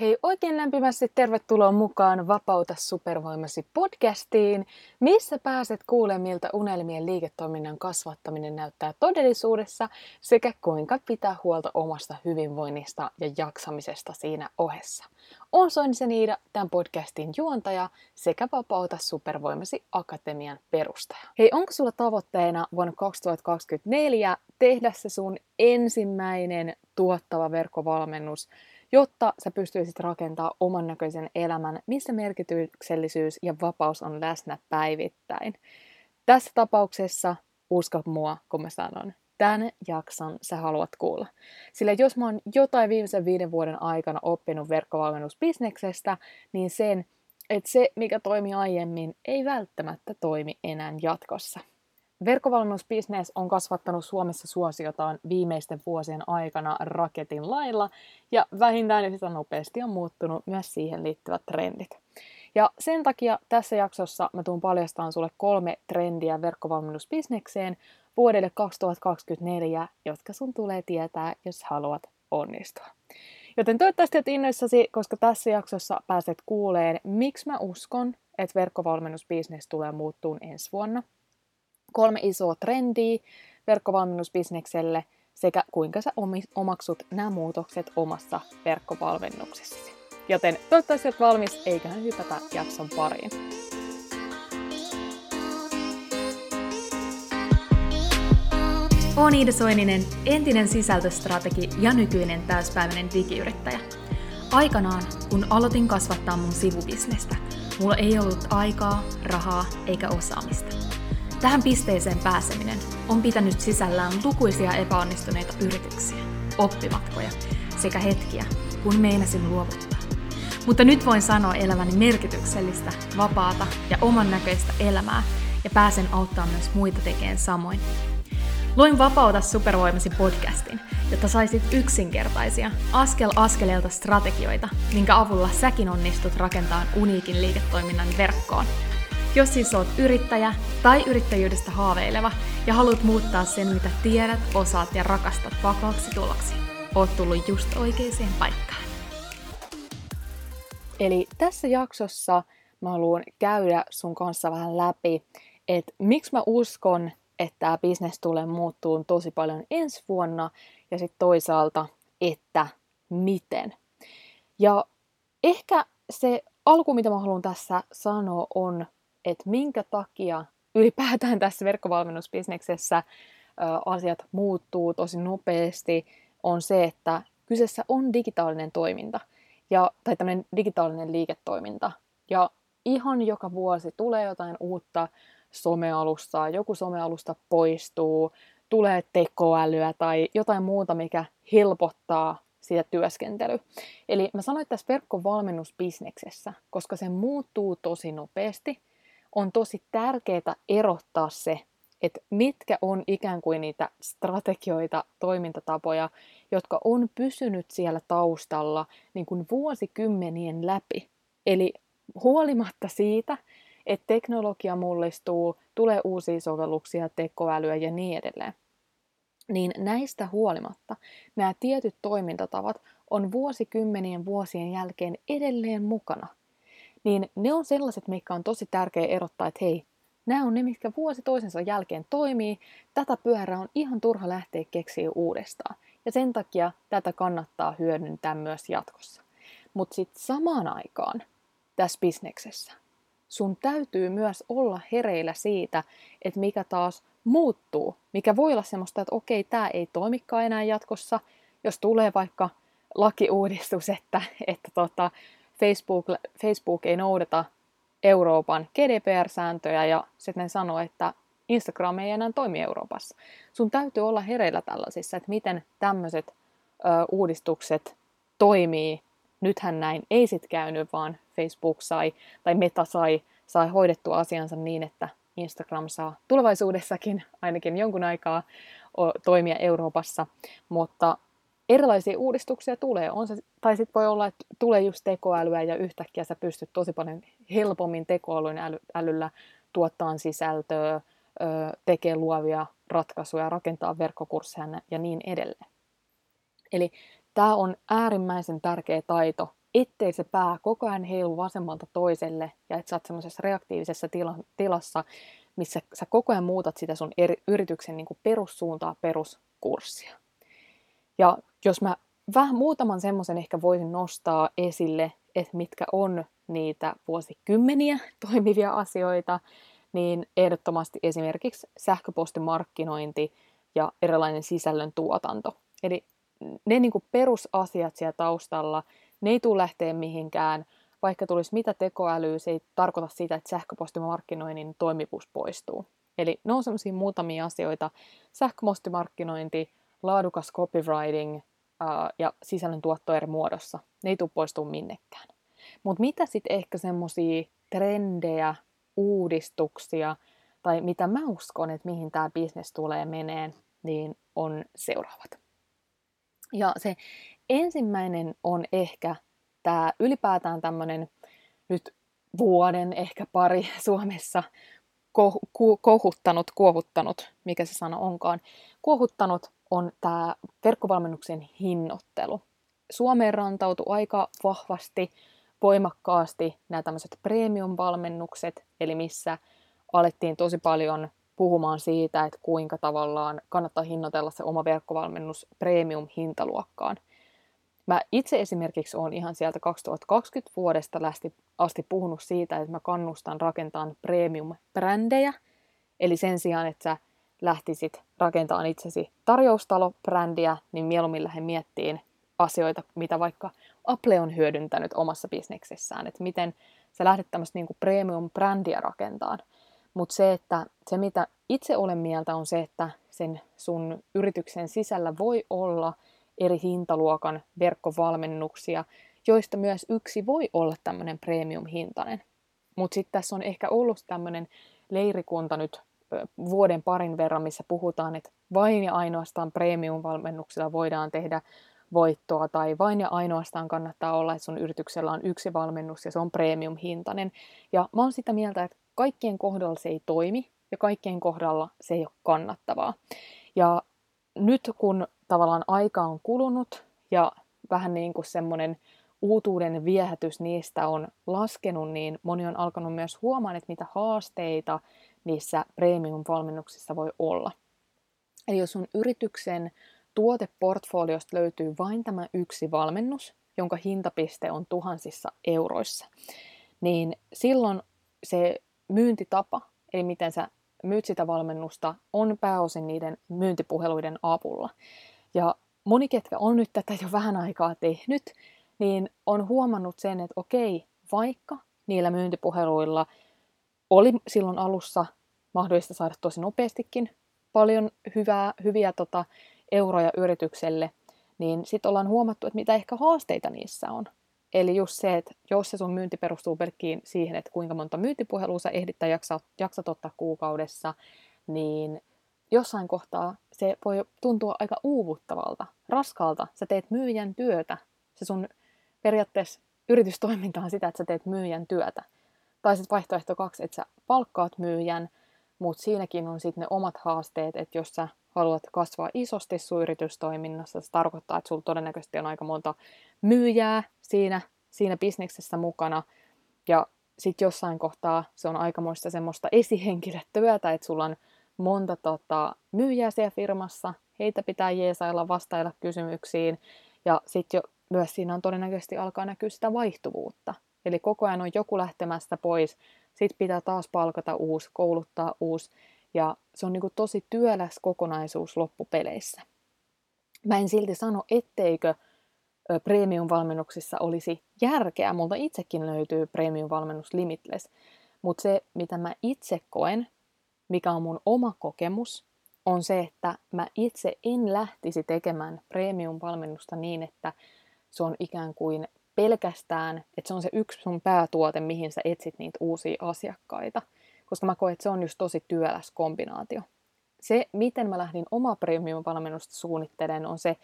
Hei, oikein lämpimästi tervetuloa mukaan Vapauta supervoimasi podcastiin, missä pääset kuulemaan, miltä unelmien liiketoiminnan kasvattaminen näyttää todellisuudessa sekä kuinka pitää huolta omasta hyvinvoinnista ja jaksamisesta siinä ohessa. On Soinisen Iida, tämän podcastin juontaja sekä Vapauta supervoimasi akatemian perustaja. Hei, onko sulla tavoitteena vuonna 2024 tehdä se sun ensimmäinen tuottava verkkovalmennus, jotta sä pystyisit rakentamaan oman näköisen elämän, missä merkityksellisyys ja vapaus on läsnä päivittäin. Tässä tapauksessa usko mua, kun mä sanon, tämän jakson sä haluat kuulla. Sillä jos mä oon jotain viimeisen viiden vuoden aikana oppinut verkkovalmennusbisneksestä, niin sen, että se, mikä toimi aiemmin, ei välttämättä toimi enää jatkossa. Verkkovalmennusbisnes on kasvattanut Suomessa suosiotaan viimeisten vuosien aikana raketin lailla ja vähintään yhtä nopeasti on muuttunut myös siihen liittyvät trendit. Ja sen takia tässä jaksossa mä tuun paljastamaan sulle kolme trendiä verkkovalmennusbisnekseen vuodelle 2024, jotka sun tulee tietää, jos haluat onnistua. Joten toivottavasti olet innoissasi, koska tässä jaksossa pääset kuuleen, miksi mä uskon, että verkkovalmennusbisnes tulee muuttuun ensi vuonna – kolme isoa trendiä verkkovalmennusbisnekselle sekä kuinka sä omaksut nämä muutokset omassa verkkovalmennuksessasi. Joten toivottavasti olet valmis, eiköhän hypätä jakson pariin. Olen Iida Soininen, entinen sisältöstrategi ja nykyinen täyspäiväinen digiyrittäjä. Aikanaan, kun aloitin kasvattaa mun sivubisnestä, mulla ei ollut aikaa, rahaa eikä osaamista. Tähän pisteeseen pääseminen on pitänyt sisällään lukuisia epäonnistuneita yrityksiä, oppimatkoja sekä hetkiä, kun meinasin luovuttaa. Mutta nyt voin sanoa eläväni merkityksellistä, vapaata ja oman näköistä elämää ja pääsen auttaa myös muita tekemään samoin. Luin Vapauta supervoimasi podcastin, jotta saisit yksinkertaisia, askel askeleelta strategioita, minkä avulla säkin onnistut rakentamaan uniikin liiketoiminnan verkkoon – jos siis oot yrittäjä tai yrittäjyydestä haaveileva ja haluat muuttaa sen, mitä tiedät, osaat ja rakastat vakaaksi tuloksi, oot tullut just oikeaan paikkaan. Eli tässä jaksossa mä haluan käydä sun kanssa vähän läpi, että miksi mä uskon, että tämä bisnes tulee muuttuun tosi paljon ensi vuonna ja sitten toisaalta, että miten. Ja ehkä se alku, mitä mä haluan tässä sanoa, on että minkä takia ylipäätään tässä verkkovalmennusbisneksessä asiat muuttuu tosi nopeasti, on se, että kyseessä on digitaalinen toiminta ja, tai tämmöinen digitaalinen liiketoiminta. Ja ihan joka vuosi tulee jotain uutta somealustaa, joku somealusta poistuu, tulee tekoälyä tai jotain muuta, mikä helpottaa sitä työskentelyä. Eli mä sanoin tässä verkkovalmennusbisneksessä, koska se muuttuu tosi nopeasti, on tosi tärkeää erottaa se, että mitkä on ikään kuin niitä strategioita, toimintatapoja, jotka on pysynyt siellä taustalla niin kuin vuosikymmenien läpi. Eli huolimatta siitä, että teknologia mullistuu, tulee uusia sovelluksia, tekoälyä ja niin edelleen, niin näistä huolimatta nämä tietyt toimintatavat on vuosikymmenien vuosien jälkeen edelleen mukana – niin ne on sellaiset, mikä on tosi tärkeä erottaa, että hei, nämä on ne, mitkä vuosi toisensa jälkeen toimii. Tätä pyörää on ihan turha lähteä keksiä uudestaan. Ja sen takia tätä kannattaa hyödyntää myös jatkossa. Mutta sitten samaan aikaan tässä bisneksessä sun täytyy myös olla hereillä siitä, että mikä taas muuttuu. Mikä voi olla semmoista, että okei, tämä ei toimikaan enää jatkossa, jos tulee vaikka lakiuudistus, että, että tota, Facebook, Facebook ei noudata Euroopan GDPR-sääntöjä ja sitten ne sanoo, että Instagram ei enää toimi Euroopassa. Sun täytyy olla hereillä tällaisissa, että miten tämmöiset uudistukset toimii. Nythän näin ei sit käynyt, vaan Facebook sai, tai Meta sai, sai hoidettua asiansa niin, että Instagram saa tulevaisuudessakin ainakin jonkun aikaa toimia Euroopassa, mutta erilaisia uudistuksia tulee. On se, tai sitten voi olla, että tulee just tekoälyä ja yhtäkkiä sä pystyt tosi paljon helpommin tekoälyn äly, älyllä tuottaa sisältöä, tekee luovia ratkaisuja, rakentaa verkkokursseja ja niin edelleen. Eli tämä on äärimmäisen tärkeä taito ettei se pää koko ajan heilu vasemmalta toiselle ja että sä oot semmoisessa reaktiivisessa tila, tilassa, missä sä koko ajan muutat sitä sun eri, yrityksen niin perussuuntaa, peruskurssia. Ja jos mä vähän muutaman semmoisen ehkä voisin nostaa esille, että mitkä on niitä vuosikymmeniä toimivia asioita, niin ehdottomasti esimerkiksi sähköpostimarkkinointi ja erilainen sisällön tuotanto. Eli ne niin kuin perusasiat siellä taustalla, ne ei tule lähteä mihinkään, vaikka tulisi mitä tekoälyä, se ei tarkoita sitä, että sähköpostimarkkinoinnin toimivuus poistuu. Eli ne on sellaisia muutamia asioita, sähköpostimarkkinointi, laadukas copywriting ja sisällön tuotto eri muodossa. Ne ei tule poistua minnekään. Mutta mitä sitten ehkä semmoisia trendejä, uudistuksia, tai mitä mä uskon, että mihin tämä bisnes tulee meneen, niin on seuraavat. Ja se ensimmäinen on ehkä tämä ylipäätään tämmöinen nyt vuoden, ehkä pari Suomessa kohuttanut, kuohuttanut, mikä se sana onkaan, kuohuttanut on tämä verkkovalmennuksen hinnoittelu. Suomeen rantautui aika vahvasti, voimakkaasti nämä tämmöiset premium-valmennukset, eli missä alettiin tosi paljon puhumaan siitä, että kuinka tavallaan kannattaa hinnoitella se oma verkkovalmennus premium-hintaluokkaan. Mä itse esimerkiksi olen ihan sieltä 2020 vuodesta lähti asti puhunut siitä, että mä kannustan rakentamaan premium-brändejä. Eli sen sijaan, että sä lähtisit rakentamaan itsesi tarjoustalo-brändiä, niin mieluummin lähde miettiin asioita, mitä vaikka Apple on hyödyntänyt omassa bisneksessään, että miten sä lähdet tämmöistä niin premium-brändiä rakentamaan. Mutta se, että se mitä itse olen mieltä on se, että sen sun yrityksen sisällä voi olla eri hintaluokan verkkovalmennuksia, joista myös yksi voi olla tämmöinen premium-hintainen. Mutta sitten tässä on ehkä ollut tämmöinen leirikunta nyt vuoden parin verran, missä puhutaan, että vain ja ainoastaan premium-valmennuksilla voidaan tehdä voittoa tai vain ja ainoastaan kannattaa olla, että sun yrityksellä on yksi valmennus ja se on premium-hintainen. Ja mä oon sitä mieltä, että kaikkien kohdalla se ei toimi ja kaikkien kohdalla se ei ole kannattavaa. Ja nyt kun tavallaan aika on kulunut ja vähän niin kuin semmoinen uutuuden viehätys niistä on laskenut, niin moni on alkanut myös huomaan, että mitä haasteita niissä premium-valmennuksissa voi olla. Eli jos sun yrityksen tuoteportfoliosta löytyy vain tämä yksi valmennus, jonka hintapiste on tuhansissa euroissa, niin silloin se myyntitapa, eli miten sä myyt sitä valmennusta, on pääosin niiden myyntipuheluiden avulla. Ja moni, ketkä on nyt tätä jo vähän aikaa tehnyt, niin on huomannut sen, että okei, vaikka niillä myyntipuheluilla oli silloin alussa mahdollista saada tosi nopeastikin paljon hyvää, hyviä tota, euroja yritykselle, niin sitten ollaan huomattu, että mitä ehkä haasteita niissä on. Eli just se, että jos se sun myynti perustuu pelkkiin siihen, että kuinka monta myyntipuhelua sä ehdit tai jaksat, jaksat ottaa kuukaudessa, niin jossain kohtaa se voi tuntua aika uuvuttavalta, raskalta. Sä teet myyjän työtä. Se sun periaatteessa yritystoiminta on sitä, että sä teet myyjän työtä. Tai sitten vaihtoehto kaksi, että sä palkkaat myyjän, mutta siinäkin on sitten ne omat haasteet, että jos sä haluat kasvaa isosti sun yritystoiminnassa, se tarkoittaa, että sulla todennäköisesti on aika monta myyjää siinä, siinä bisneksessä mukana. Ja sitten jossain kohtaa se on aikamoista semmoista esihenkilötyötä, että sulla on monta tota, myyjää siellä firmassa, heitä pitää jeesailla, vastailla kysymyksiin, ja sitten jo myös siinä on todennäköisesti alkaa näkyä sitä vaihtuvuutta. Eli koko ajan on joku lähtemästä pois, sitten pitää taas palkata uusi, kouluttaa uusi, ja se on niin kuin tosi työläs kokonaisuus loppupeleissä. Mä en silti sano, etteikö premium-valmennuksissa olisi järkeä. Multa itsekin löytyy premium-valmennus Limitless. Mutta se, mitä mä itse koen, mikä on mun oma kokemus, on se, että mä itse en lähtisi tekemään premium-valmennusta niin, että se on ikään kuin pelkästään, että se on se yksi sun päätuote, mihin sä etsit niitä uusia asiakkaita – koska mä koen, että se on just tosi työläs kombinaatio. Se, miten mä lähdin oma premium-valmennusta suunnittelemaan, on se,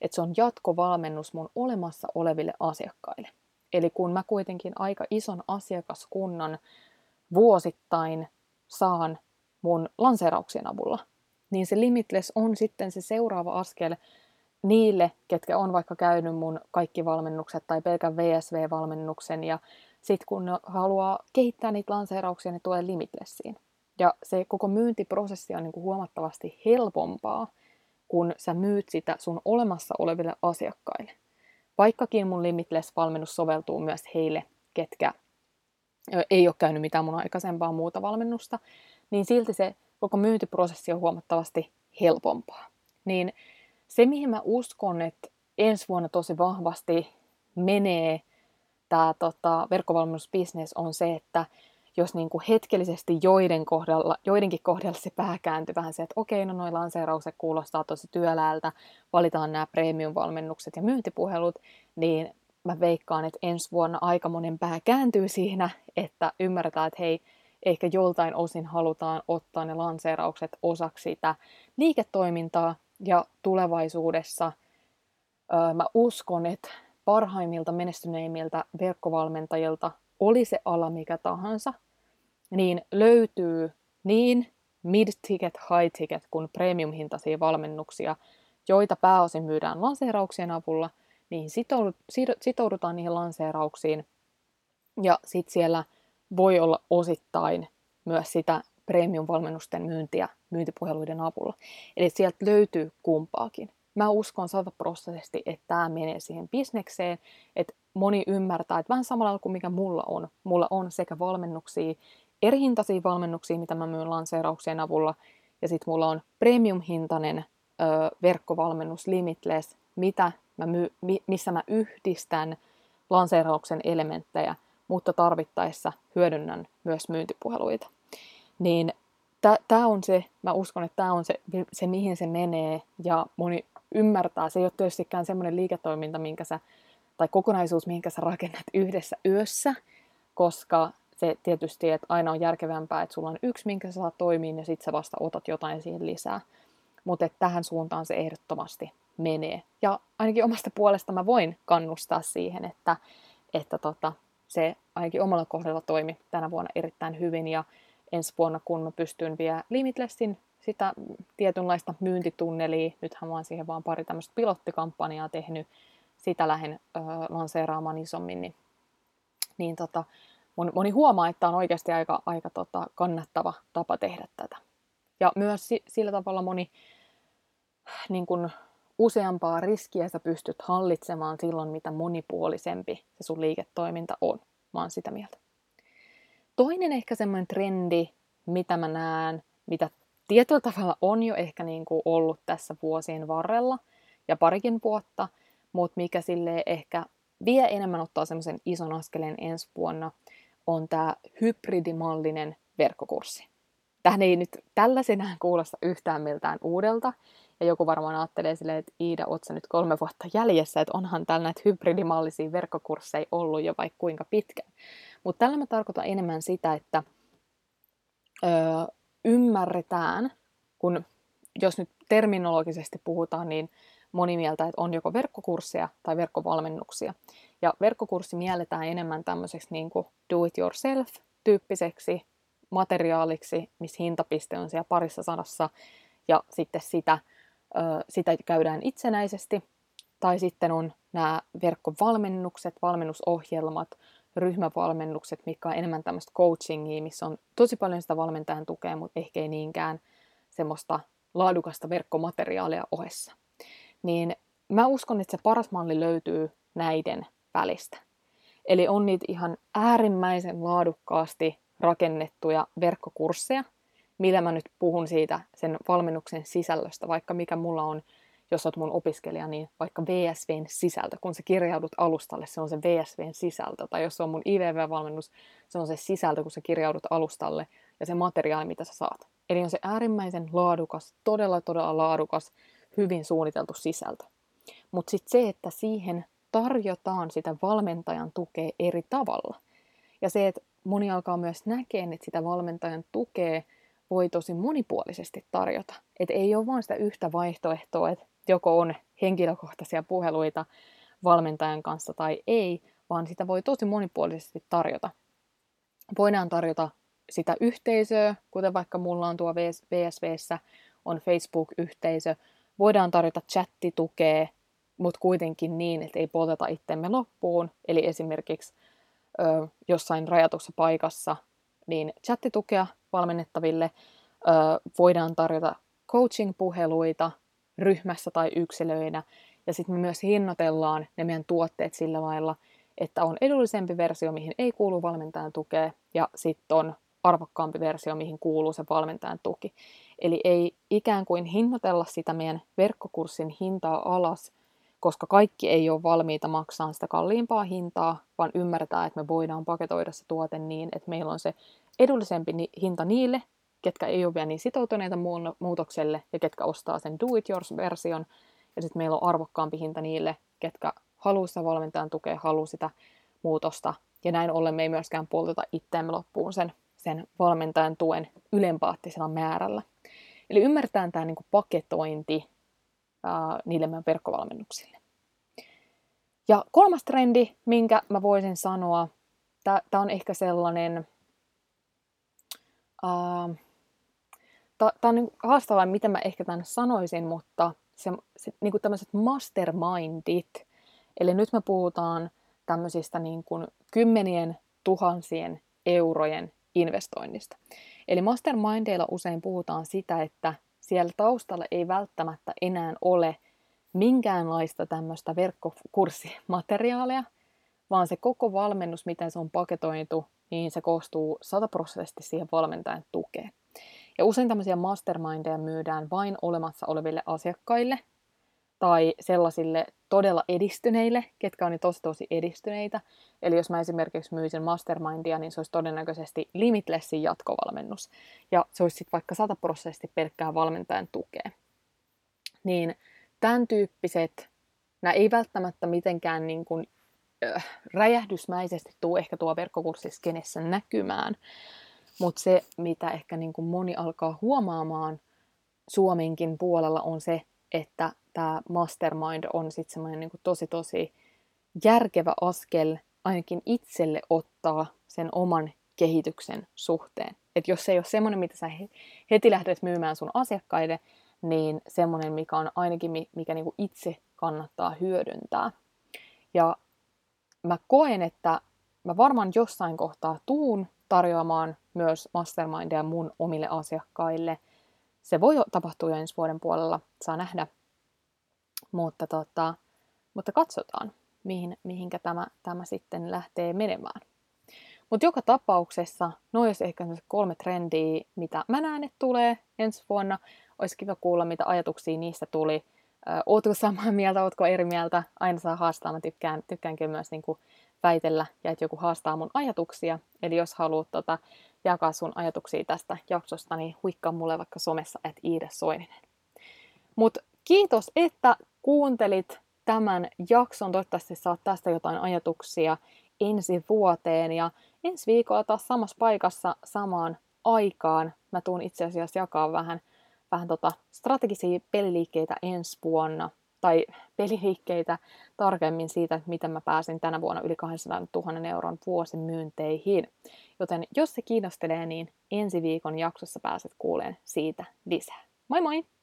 että se on jatkovalmennus mun olemassa oleville asiakkaille. Eli kun mä kuitenkin aika ison asiakaskunnan vuosittain saan mun lanseerauksien avulla, niin se Limitless on sitten se seuraava askel niille, ketkä on vaikka käynyt mun kaikki valmennukset tai pelkän VSV-valmennuksen ja sitten kun ne haluaa kehittää niitä lanseerauksia, ne tulee Limitlessiin. Ja se koko myyntiprosessi on niin kuin huomattavasti helpompaa, kun sä myyt sitä sun olemassa oleville asiakkaille. Vaikkakin mun Limitless-valmennus soveltuu myös heille, ketkä ei ole käynyt mitään mun aikaisempaa muuta valmennusta, niin silti se koko myyntiprosessi on huomattavasti helpompaa. Niin se, mihin mä uskon, että ensi vuonna tosi vahvasti menee tämä tota, verkkovalmennusbisnes on se, että jos niin kuin hetkellisesti joiden kohdalla, joidenkin kohdalla se pää kääntyy vähän se, että okei, no noin lanseeraukset kuulostaa tosi työläältä, valitaan nämä premium-valmennukset ja myyntipuhelut, niin mä veikkaan, että ensi vuonna aika monen pää kääntyy siinä, että ymmärretään, että hei, ehkä joltain osin halutaan ottaa ne lanseeraukset osaksi sitä liiketoimintaa, ja tulevaisuudessa mä uskon, että parhaimmilta menestyneimmiltä verkkovalmentajilta, oli se ala mikä tahansa, niin löytyy niin mid-ticket, high-ticket kuin premium-hintaisia valmennuksia, joita pääosin myydään lanseerauksien avulla, niin sitoudutaan niihin lanseerauksiin. Ja sitten siellä voi olla osittain myös sitä premium-valmennusten myyntiä myyntipuheluiden avulla. Eli sieltä löytyy kumpaakin. Mä uskon sataprosenttisesti, että tämä menee siihen bisnekseen, että moni ymmärtää, että vähän samalla kuin mikä mulla on. Mulla on sekä valmennuksia, eri hintaisia valmennuksia, mitä mä myyn lanseerauksien avulla, ja sitten mulla on premium-hintainen ö, verkkovalmennus Limitless, mitä mä myy, missä mä yhdistän lanseerauksen elementtejä, mutta tarvittaessa hyödynnän myös myyntipuheluita. Niin tämä on se, mä uskon, että tämä on se, se, mihin se menee, ja moni ymmärtää. Se ei ole tietystikään semmoinen liiketoiminta, minkä sä, tai kokonaisuus, minkä sä rakennat yhdessä yössä, koska se tietysti, että aina on järkevämpää, että sulla on yksi, minkä sä saat toimia, ja sitten sä vasta otat jotain siihen lisää. Mutta tähän suuntaan se ehdottomasti menee. Ja ainakin omasta puolesta mä voin kannustaa siihen, että, että tota, se ainakin omalla kohdalla toimi tänä vuonna erittäin hyvin. Ja ensi vuonna, kun mä pystyn vielä Limitlessin sitä tietynlaista myyntitunnelia, nythän mä oon siihen vaan pari tämmöistä pilottikampanjaa tehnyt, sitä lähden ö, lanseeraamaan isommin, niin, niin tota, moni, moni huomaa, että on oikeasti aika, aika tota, kannattava tapa tehdä tätä. Ja myös si, sillä tavalla moni niin kun, useampaa riskiä sä pystyt hallitsemaan silloin, mitä monipuolisempi se sun liiketoiminta on. Mä oon sitä mieltä. Toinen ehkä semmoinen trendi, mitä mä näen, mitä tietyllä tavalla on jo ehkä niin kuin ollut tässä vuosien varrella ja parikin vuotta, mutta mikä sille ehkä vie enemmän ottaa semmoisen ison askeleen ensi vuonna, on tämä hybridimallinen verkkokurssi. Tähän ei nyt tällaisenään kuulosta yhtään miltään uudelta, ja joku varmaan ajattelee silleen, että Iida, oot nyt kolme vuotta jäljessä, että onhan täällä näitä hybridimallisia verkkokursseja ollut jo vaikka kuinka pitkään. Mutta tällä mä tarkoitan enemmän sitä, että öö, ymmärretään, kun jos nyt terminologisesti puhutaan, niin moni mieltä, että on joko verkkokursseja tai verkkovalmennuksia. Ja verkkokurssi mielletään enemmän tämmöiseksi niin kuin do it yourself-tyyppiseksi materiaaliksi, missä hintapiste on siellä parissa sadassa, ja sitten sitä, sitä käydään itsenäisesti. Tai sitten on nämä verkkovalmennukset, valmennusohjelmat, ryhmävalmennukset, mikä on enemmän tämmöistä coachingia, missä on tosi paljon sitä valmentajan tukea, mutta ehkä ei niinkään semmoista laadukasta verkkomateriaalia ohessa. Niin mä uskon, että se paras malli löytyy näiden välistä. Eli on niitä ihan äärimmäisen laadukkaasti rakennettuja verkkokursseja, millä mä nyt puhun siitä sen valmennuksen sisällöstä, vaikka mikä mulla on jos olet mun opiskelija, niin vaikka VSVn sisältö, kun sä kirjaudut alustalle, se on se VSVn sisältö. Tai jos se on mun IVV-valmennus, se on se sisältö, kun sä kirjaudut alustalle ja se materiaali, mitä sä saat. Eli on se äärimmäisen laadukas, todella todella laadukas, hyvin suunniteltu sisältö. Mutta sitten se, että siihen tarjotaan sitä valmentajan tukea eri tavalla. Ja se, että moni alkaa myös näkemään, että sitä valmentajan tukea voi tosi monipuolisesti tarjota. Että ei ole vain sitä yhtä vaihtoehtoa, että joko on henkilökohtaisia puheluita valmentajan kanssa tai ei, vaan sitä voi tosi monipuolisesti tarjota. Voidaan tarjota sitä yhteisöä, kuten vaikka mulla on tuo VSVssä, on Facebook-yhteisö, Voidaan tarjota chattitukea, mutta kuitenkin niin, että ei polteta itsemme loppuun. Eli esimerkiksi ö, jossain rajatussa paikassa niin chattitukea valmennettaville. Ö, voidaan tarjota coaching-puheluita ryhmässä tai yksilöinä. Ja sitten me myös hinnoitellaan ne meidän tuotteet sillä lailla, että on edullisempi versio, mihin ei kuulu valmentajan tukea, ja sitten on arvokkaampi versio, mihin kuuluu se valmentajan tuki. Eli ei ikään kuin hinnoitella sitä meidän verkkokurssin hintaa alas, koska kaikki ei ole valmiita maksaa sitä kalliimpaa hintaa, vaan ymmärtää, että me voidaan paketoida se tuote niin, että meillä on se edullisempi hinta niille, ketkä ei ole vielä niin sitoutuneita muutokselle ja ketkä ostaa sen do-it-yours-version. Ja sitten meillä on arvokkaampi hinta niille, ketkä haluaa sitä valmentajan tukea, haluaa sitä muutosta. Ja näin ollen me ei myöskään polteta itseämme loppuun sen, sen valmentajan tuen ylempaattisella määrällä. Eli ymmärretään tämä niin paketointi ää, niille meidän verkkovalmennuksille. Ja kolmas trendi, minkä mä voisin sanoa, tämä on ehkä sellainen, tämä on niin haastavaa, miten mä ehkä tämän sanoisin, mutta se, se, niin tämmöiset mastermindit, eli nyt me puhutaan tämmöisistä niin kuin kymmenien tuhansien eurojen investoinnista. Eli mastermindeilla usein puhutaan sitä, että siellä taustalla ei välttämättä enää ole minkäänlaista tämmöistä verkkokurssimateriaalia, vaan se koko valmennus, miten se on paketoitu, niin se koostuu sataprosenttisesti siihen valmentajan tukeen. Ja usein tämmöisiä mastermindeja myydään vain olemassa oleville asiakkaille tai sellaisille todella edistyneille, ketkä on niin tosi tosi edistyneitä. Eli jos mä esimerkiksi myisin mastermindia, niin se olisi todennäköisesti limitlessin jatkovalmennus. Ja se olisi sitten vaikka sataprosenttisesti pelkkää valmentajan tukea. Niin tämän tyyppiset, nämä ei välttämättä mitenkään niin kuin, äh, räjähdysmäisesti tuu ehkä tuo verkkokurssiskenessä näkymään, mutta se, mitä ehkä niin kuin moni alkaa huomaamaan Suomenkin puolella, on se, että tämä mastermind on sitten semmoinen niin tosi tosi järkevä askel ainakin itselle ottaa sen oman kehityksen suhteen. Että jos se ei ole semmoinen, mitä sä heti lähdet myymään sun asiakkaille, niin semmoinen, mikä on ainakin mikä niin kuin itse kannattaa hyödyntää. Ja mä koen, että mä varmaan jossain kohtaa tuun tarjoamaan myös mastermindia mun omille asiakkaille. Se voi tapahtua jo ensi vuoden puolella, saa nähdä. Mutta, tota, mutta katsotaan, mihin, mihinkä tämä, tämä sitten lähtee menemään. Mutta joka tapauksessa, noin olisi ehkä kolme trendiä, mitä mä näen, että tulee ensi vuonna. Olisi kiva kuulla, mitä ajatuksia niistä tuli. Ootko samaa mieltä, ootko eri mieltä? Aina saa haastaa. Mä tykkään, tykkäänkin myös niin kuin väitellä ja että joku haastaa mun ajatuksia. Eli jos haluat tota, jakaa sun ajatuksia tästä jaksosta, niin huikkaa mulle vaikka somessa, että Iida Soininen. Mutta kiitos, että kuuntelit tämän jakson. Toivottavasti saat tästä jotain ajatuksia ensi vuoteen. Ja ensi viikolla taas samassa paikassa samaan aikaan. Mä tuun itse asiassa jakaa vähän, vähän tota strategisia peliliikkeitä ensi vuonna – tai peliliikkeitä tarkemmin siitä, että miten mä pääsin tänä vuonna yli 200 000 euron vuosimyynteihin. Joten jos se kiinnostelee, niin ensi viikon jaksossa pääset kuuleen siitä lisää. Moi moi!